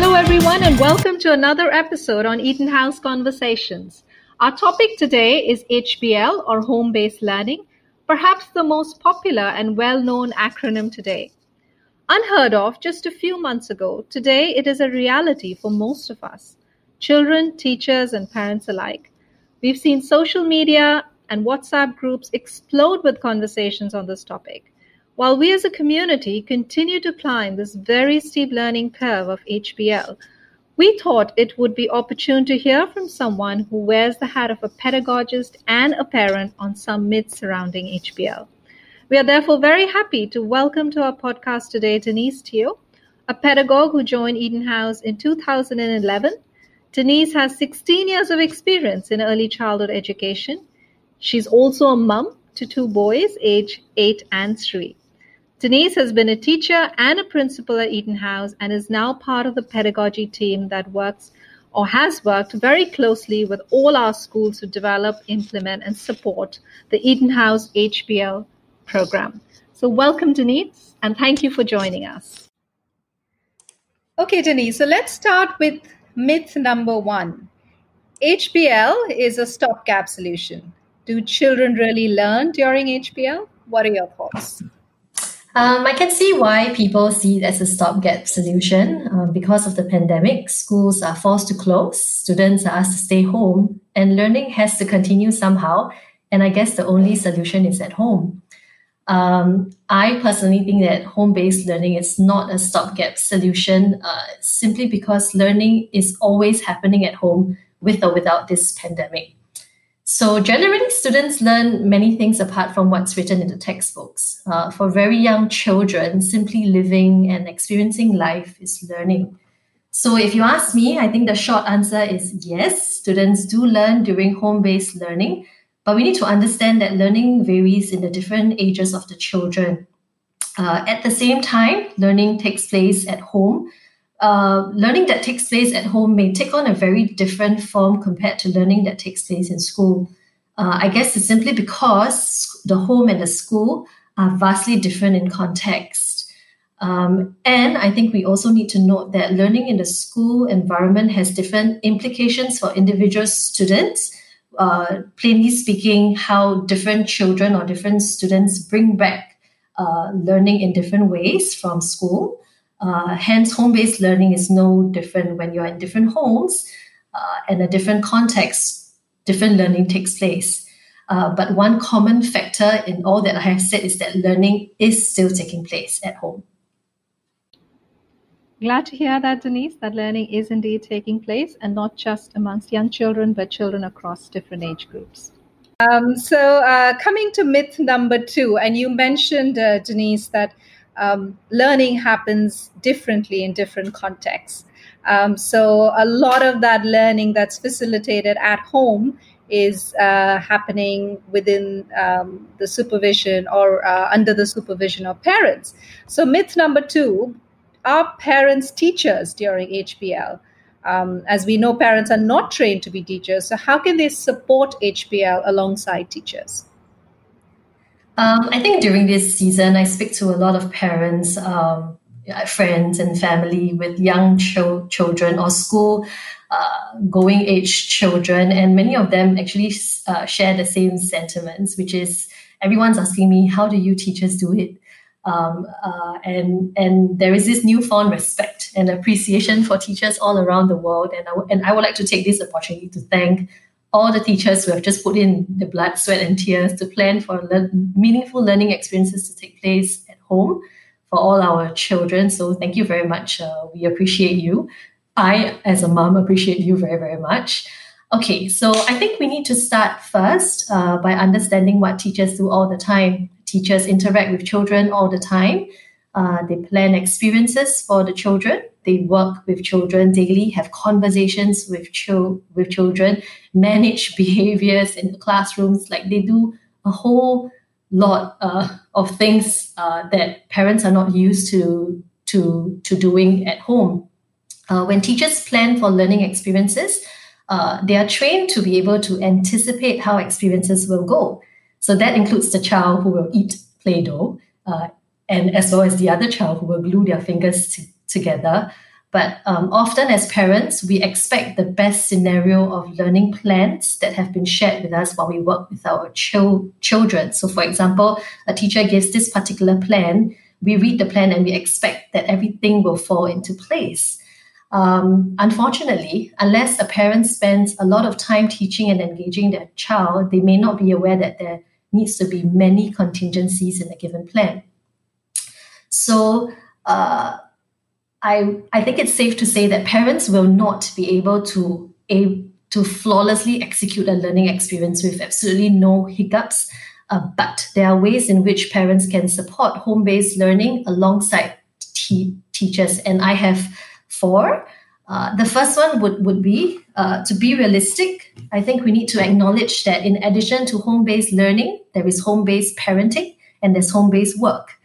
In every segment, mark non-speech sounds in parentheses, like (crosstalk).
Hello, everyone, and welcome to another episode on Eden House Conversations. Our topic today is HBL or home based learning, perhaps the most popular and well known acronym today. Unheard of just a few months ago, today it is a reality for most of us children, teachers, and parents alike. We've seen social media and WhatsApp groups explode with conversations on this topic. While we as a community continue to climb this very steep learning curve of HBL, we thought it would be opportune to hear from someone who wears the hat of a pedagogist and a parent on some myths surrounding HBL. We are therefore very happy to welcome to our podcast today Denise Teo, a pedagogue who joined Eden House in 2011. Denise has 16 years of experience in early childhood education. She's also a mum to two boys, age 8 and 3. Denise has been a teacher and a principal at Eden House and is now part of the pedagogy team that works or has worked very closely with all our schools to develop, implement, and support the Eden House HBL program. So, welcome, Denise, and thank you for joining us. Okay, Denise, so let's start with myth number one HBL is a stopgap solution. Do children really learn during HBL? What are your thoughts? Um, I can see why people see it as a stopgap solution. Uh, because of the pandemic, schools are forced to close, students are asked to stay home, and learning has to continue somehow. And I guess the only solution is at home. Um, I personally think that home based learning is not a stopgap solution uh, simply because learning is always happening at home with or without this pandemic. So generally, students learn many things apart from what's written in the textbooks. Uh, for very young children, simply living and experiencing life is learning. So if you ask me, I think the short answer is yes, students do learn during home-based learning, but we need to understand that learning varies in the different ages of the children. Uh, at the same time, learning takes place at home uh, learning that takes place at home may take on a very different form compared to learning that takes place in school. Uh, I guess it's simply because the home and the school are vastly different in context. Um, and I think we also need to note that learning in the school environment has different implications for individual students. Uh, plainly speaking, how different children or different students bring back uh, learning in different ways from school. Uh, hence, home based learning is no different when you're in different homes uh, and a different context, different learning takes place. Uh, but one common factor in all that I have said is that learning is still taking place at home. Glad to hear that, Denise, that learning is indeed taking place and not just amongst young children, but children across different age groups. Um, so, uh, coming to myth number two, and you mentioned, uh, Denise, that um, learning happens differently in different contexts. Um, so a lot of that learning that's facilitated at home is uh, happening within um, the supervision or uh, under the supervision of parents. So myth number two: Are parents teachers during HBL? Um, as we know, parents are not trained to be teachers. So how can they support HBL alongside teachers? Um, I think during this season, I speak to a lot of parents, um, friends, and family with young ch- children or school uh, going age children, and many of them actually uh, share the same sentiments, which is everyone's asking me, "How do you teachers do it?" Um, uh, and and there is this newfound respect and appreciation for teachers all around the world, and I w- and I would like to take this opportunity to thank all the teachers who have just put in the blood, sweat, and tears to plan for le- meaningful learning experiences to take place at home for all our children. So thank you very much. Uh, we appreciate you. I, as a mom, appreciate you very, very much. Okay, so I think we need to start first uh, by understanding what teachers do all the time. Teachers interact with children all the time. Uh, they plan experiences for the children. They work with children daily, have conversations with, cho- with children, manage (laughs) behaviors in the classrooms. Like they do a whole lot uh, of things uh, that parents are not used to, to, to doing at home. Uh, when teachers plan for learning experiences, uh, they are trained to be able to anticipate how experiences will go. So that includes the child who will eat Play Doh, uh, and as well as the other child who will glue their fingers t- together. But um, often, as parents, we expect the best scenario of learning plans that have been shared with us while we work with our chil- children. So, for example, a teacher gives this particular plan, we read the plan and we expect that everything will fall into place. Um, unfortunately, unless a parent spends a lot of time teaching and engaging their child, they may not be aware that there needs to be many contingencies in a given plan. So, uh, I, I think it's safe to say that parents will not be able to, a, to flawlessly execute a learning experience with absolutely no hiccups. Uh, but there are ways in which parents can support home based learning alongside te- teachers. And I have four. Uh, the first one would, would be uh, to be realistic. I think we need to acknowledge that in addition to home based learning, there is home based parenting and there's home based work.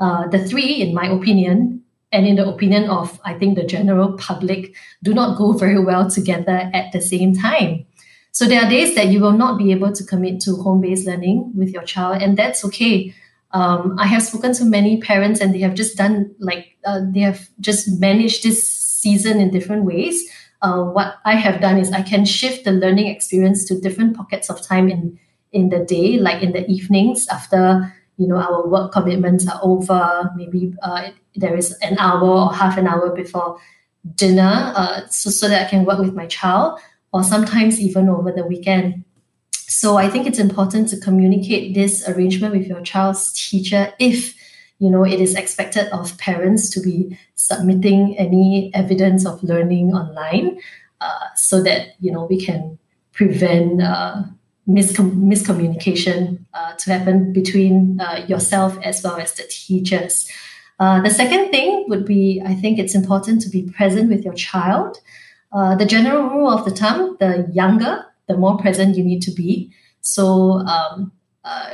Uh, the three, in my opinion, and in the opinion of I think the general public, do not go very well together at the same time. So there are days that you will not be able to commit to home-based learning with your child, and that's okay. Um, I have spoken to many parents, and they have just done like uh, they have just managed this season in different ways. Uh, what I have done is I can shift the learning experience to different pockets of time in in the day, like in the evenings after you know our work commitments are over. Maybe uh, there is an hour or half an hour before dinner uh, so, so that i can work with my child or sometimes even over the weekend. So i think it's important to communicate this arrangement with your child's teacher if you know it is expected of parents to be submitting any evidence of learning online uh, so that you know we can prevent uh, miscom- miscommunication uh, to happen between uh, yourself as well as the teachers. Uh, the second thing would be I think it's important to be present with your child. Uh, the general rule of the thumb the younger, the more present you need to be. So, um, uh,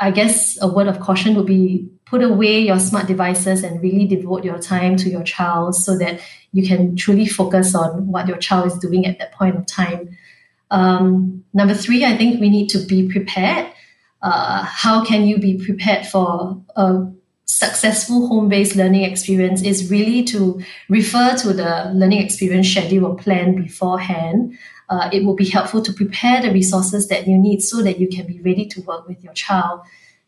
I guess a word of caution would be put away your smart devices and really devote your time to your child so that you can truly focus on what your child is doing at that point of time. Um, number three, I think we need to be prepared. Uh, how can you be prepared for a successful home-based learning experience is really to refer to the learning experience schedule or plan beforehand. Uh, it will be helpful to prepare the resources that you need so that you can be ready to work with your child.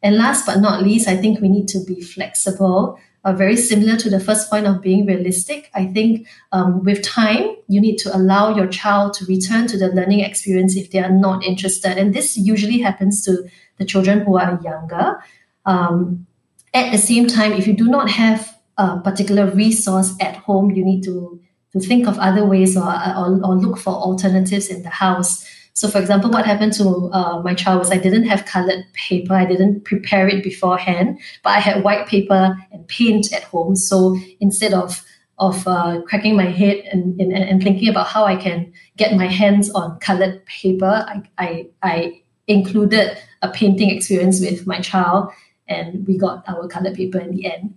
And last but not least, I think we need to be flexible very similar to the first point of being realistic. I think um, with time, you need to allow your child to return to the learning experience if they are not interested. And this usually happens to the children who are younger. Um, at the same time, if you do not have a particular resource at home, you need to, to think of other ways or, or, or look for alternatives in the house. So, for example, what happened to uh, my child was I didn't have colored paper. I didn't prepare it beforehand, but I had white paper and paint at home. So instead of of uh, cracking my head and, and, and thinking about how I can get my hands on colored paper, I, I, I included a painting experience with my child, and we got our colored paper in the end.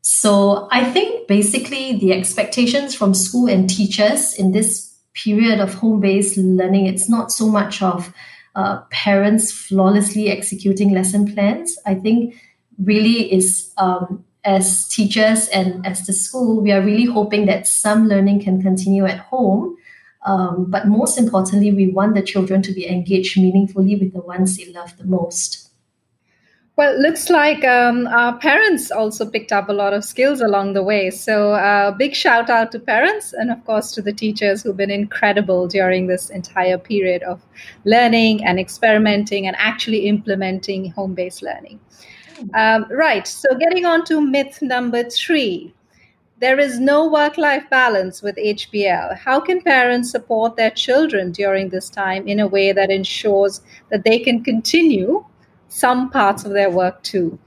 So I think basically the expectations from school and teachers in this period of home based learning, it's not so much of uh, parents flawlessly executing lesson plans. I think really is um, as teachers and as the school, we are really hoping that some learning can continue at home. Um, but most importantly, we want the children to be engaged meaningfully with the ones they love the most. Well, it looks like um, our parents also picked up a lot of skills along the way. So, uh, big shout out to parents and, of course, to the teachers who've been incredible during this entire period of learning and experimenting and actually implementing home based learning. Um, right. So, getting on to myth number three there is no work life balance with HBL. How can parents support their children during this time in a way that ensures that they can continue some parts of their work too?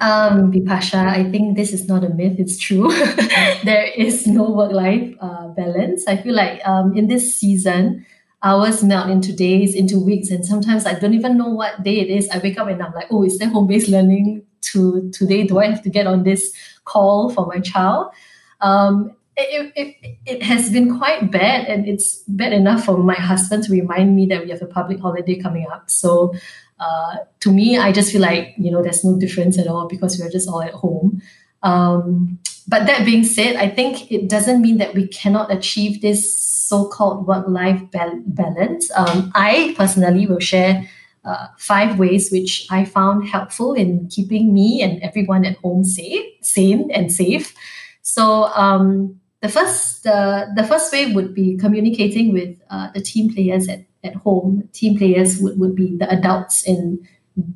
Um, Bipasha, I think this is not a myth, it's true. (laughs) there is no work life uh, balance. I feel like um, in this season, hours melt into days, into weeks, and sometimes I don't even know what day it is. I wake up and I'm like, oh, is there home based learning to today? Do I have to get on this call for my child? Um, it, it, it has been quite bad, and it's bad enough for my husband to remind me that we have a public holiday coming up. So uh, to me, I just feel like you know there's no difference at all because we're just all at home. Um, but that being said, I think it doesn't mean that we cannot achieve this so-called work-life balance. Um, I personally will share uh, five ways which I found helpful in keeping me and everyone at home safe, sane, and safe. So um, the first the, the first way would be communicating with uh, the team players at, at home. Team players would, would be the adults in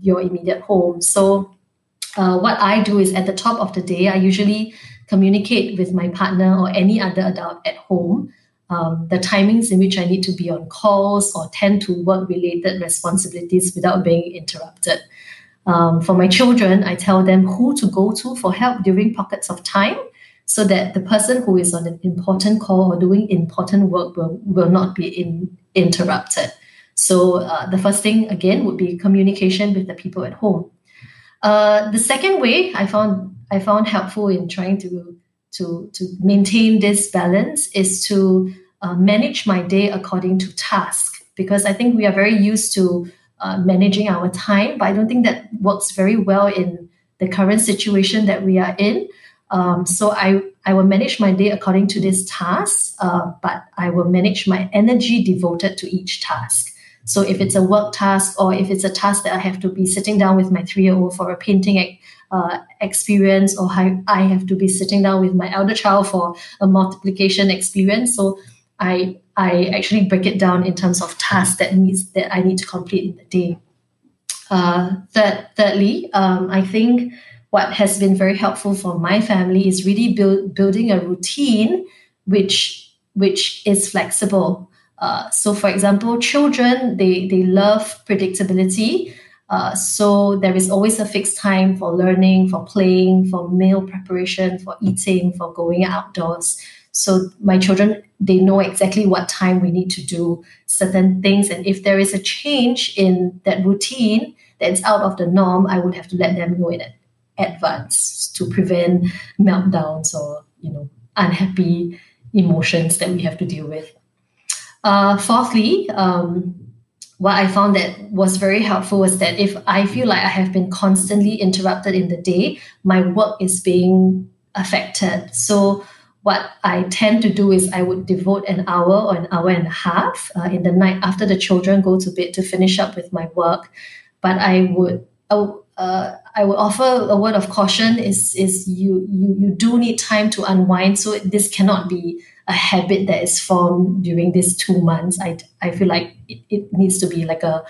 your immediate home. So uh, what I do is at the top of the day, I usually communicate with my partner or any other adult at home um, the timings in which I need to be on calls or tend to work related responsibilities without being interrupted. Um, for my children, I tell them who to go to for help during pockets of time so that the person who is on an important call or doing important work will, will not be in, interrupted. So, uh, the first thing again would be communication with the people at home. Uh, the second way I found I found helpful in trying to to to maintain this balance is to uh, manage my day according to task because I think we are very used to uh, managing our time, but I don't think that works very well in the current situation that we are in. Um, so I I will manage my day according to this task, uh, but I will manage my energy devoted to each task. So if it's a work task or if it's a task that I have to be sitting down with my three-year-old for a painting uh, experience, or I have to be sitting down with my elder child for a multiplication experience. So I I actually break it down in terms of tasks that needs that I need to complete in the day. Uh, third, thirdly, um, I think what has been very helpful for my family is really build, building a routine which which is flexible. Uh, so, for example, children they they love predictability. Uh, so there is always a fixed time for learning, for playing, for meal preparation, for eating, for going outdoors. So my children they know exactly what time we need to do certain things, and if there is a change in that routine that's out of the norm, I would have to let them know in advance to prevent meltdowns or you know unhappy emotions that we have to deal with. Uh, fourthly, um, what I found that was very helpful was that if I feel like I have been constantly interrupted in the day, my work is being affected. So what I tend to do is I would devote an hour or an hour and a half uh, in the night after the children go to bed to finish up with my work. But I would uh, I will offer a word of caution is is you you you do need time to unwind. So this cannot be a habit that is formed during these two months. I, I feel like it, it needs to be like a,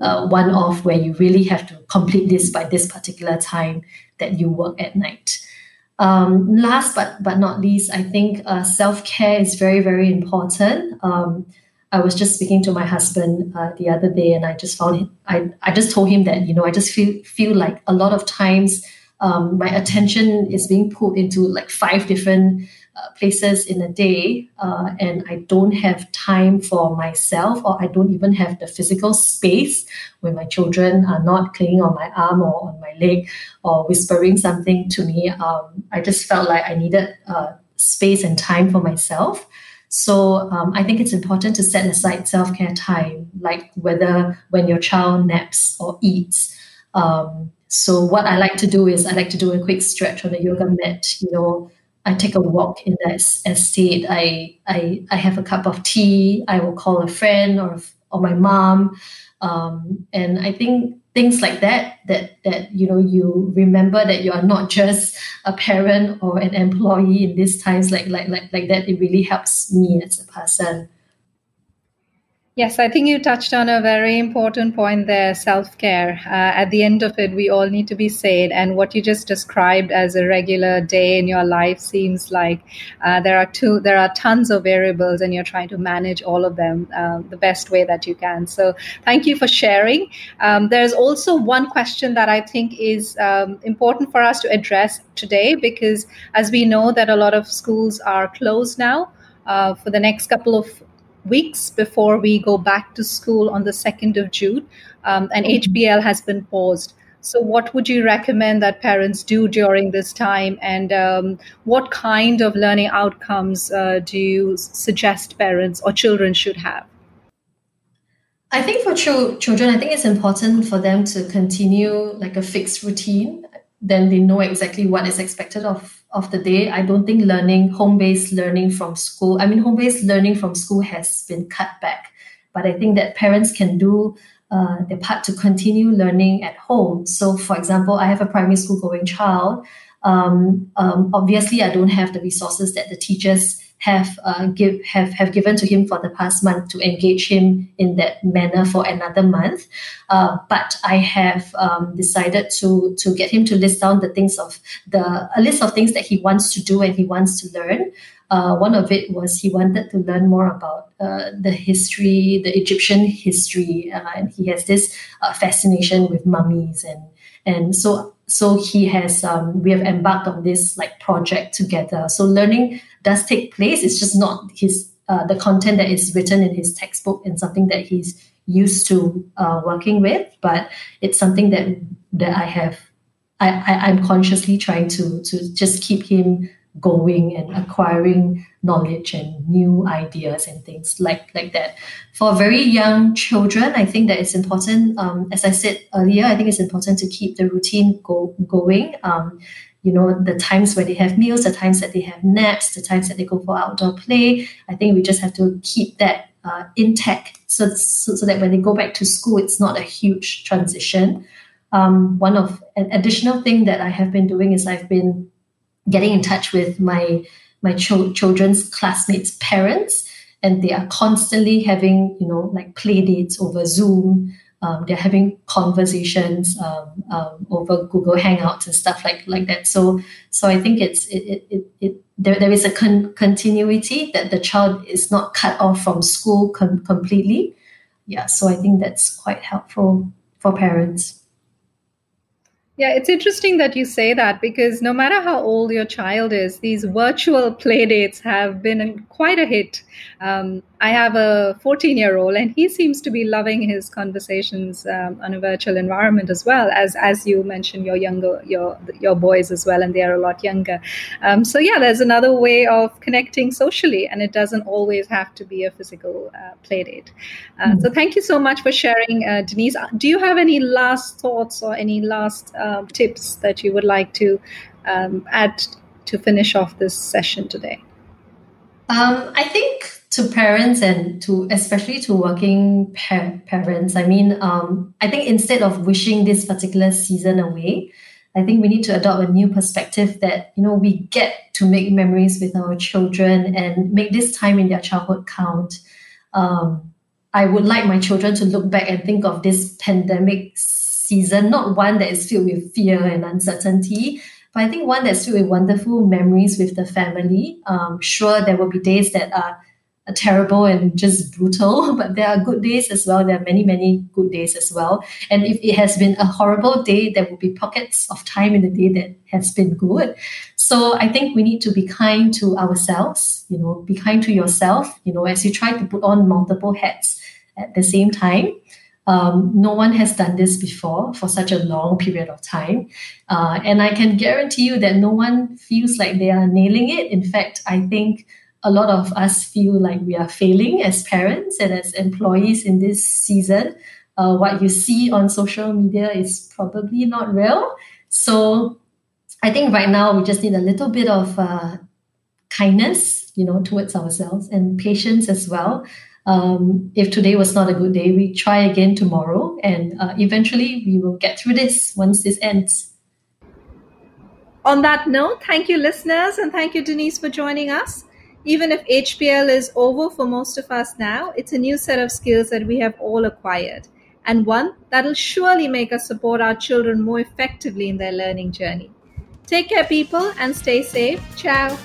a one off where you really have to complete this by this particular time that you work at night. Um, last but but not least, I think uh, self care is very very important. Um, I was just speaking to my husband uh, the other day, and I just found I I just told him that you know I just feel feel like a lot of times um, my attention is being pulled into like five different uh, places in a day uh, and I don't have time for myself or I don't even have the physical space when my children are not clinging on my arm or on my leg or whispering something to me. Um, I just felt like I needed uh, space and time for myself. So um, I think it's important to set aside self care time, like whether when your child naps or eats. Um, so what I like to do is I like to do a quick stretch on the yoga mat, you know, I take a walk in that estate. I, I, I have a cup of tea. I will call a friend or, or my mom. Um, and I think things like that, that, that, you know, you remember that you are not just a parent or an employee in these times like, like, like, like that. It really helps me as a person. Yes, I think you touched on a very important point there self care. Uh, at the end of it, we all need to be sane. And what you just described as a regular day in your life seems like uh, there are two, there are tons of variables, and you're trying to manage all of them uh, the best way that you can. So, thank you for sharing. Um, there's also one question that I think is um, important for us to address today because, as we know, that a lot of schools are closed now. Uh, for the next couple of weeks before we go back to school on the 2nd of June, um, and HBL mm-hmm. has been paused. So, what would you recommend that parents do during this time, and um, what kind of learning outcomes uh, do you suggest parents or children should have? I think for ch- children, I think it's important for them to continue like a fixed routine. then they know exactly what is expected of of the day. I don't think learning home based learning from school. I mean, home based learning from school has been cut back, but I think that parents can do uh, their part to continue learning at home. So, for example, I have a primary school going child. Um, um, obviously, I don't have the resources that the teachers have uh, give have have given to him for the past month to engage him in that manner for another month. Uh, but I have um, decided to to get him to list down the things of the a list of things that he wants to do and he wants to learn. Uh, one of it was he wanted to learn more about uh, the history, the Egyptian history, uh, and he has this uh, fascination with mummies and and so so he has um, we have embarked on this like project together. So learning does take place. It's just not his uh, the content that is written in his textbook and something that he's used to uh, working with, but it's something that that I have I, I am consciously trying to to just keep him going and acquiring knowledge and new ideas and things like like that. For very young children, I think that it's important. Um, as I said earlier, I think it's important to keep the routine go, going. Um, you know, the times where they have meals, the times that they have naps, the times that they go for outdoor play. I think we just have to keep that uh, intact so, so, so that when they go back to school, it's not a huge transition. Um, one of an additional thing that I have been doing is I've been getting in touch with my my ch- children's classmates' parents, and they are constantly having you know like play dates over Zoom. Um, they're having conversations um, um, over Google Hangouts and stuff like like that. So so I think it's it it, it, it there, there is a con- continuity that the child is not cut off from school com- completely. Yeah, so I think that's quite helpful for parents. Yeah, it's interesting that you say that because no matter how old your child is, these virtual play dates have been quite a hit. Um, I have a 14 year old, and he seems to be loving his conversations um, on a virtual environment as well as as you mentioned your younger your your boys as well, and they are a lot younger. Um, so yeah, there's another way of connecting socially, and it doesn't always have to be a physical uh, play date. Uh, mm-hmm. So thank you so much for sharing, uh, Denise. Do you have any last thoughts or any last um, tips that you would like to um, add to finish off this session today? Um, I think to parents and to especially to working pa- parents, I mean, um, I think instead of wishing this particular season away, I think we need to adopt a new perspective that you know we get to make memories with our children and make this time in their childhood count. Um, I would like my children to look back and think of this pandemic season, not one that is filled with fear and uncertainty, but I think one that's filled with wonderful memories with the family. Um, sure, there will be days that are terrible and just brutal, (laughs) but there are good days as well. There are many, many good days as well. And if it has been a horrible day, there will be pockets of time in the day that has been good. So I think we need to be kind to ourselves, you know, be kind to yourself, you know, as you try to put on multiple hats at the same time. Um, no one has done this before for such a long period of time. Uh, and I can guarantee you that no one feels like they are nailing it. In fact, I think a lot of us feel like we are failing as parents and as employees in this season. Uh, what you see on social media is probably not real. So I think right now we just need a little bit of uh, kindness, you know, towards ourselves and patience as well. Um, if today was not a good day, we try again tomorrow, and uh, eventually we will get through this once this ends. On that note, thank you, listeners, and thank you, Denise, for joining us. Even if HBL is over for most of us now, it's a new set of skills that we have all acquired, and one that'll surely make us support our children more effectively in their learning journey. Take care, people, and stay safe. Ciao.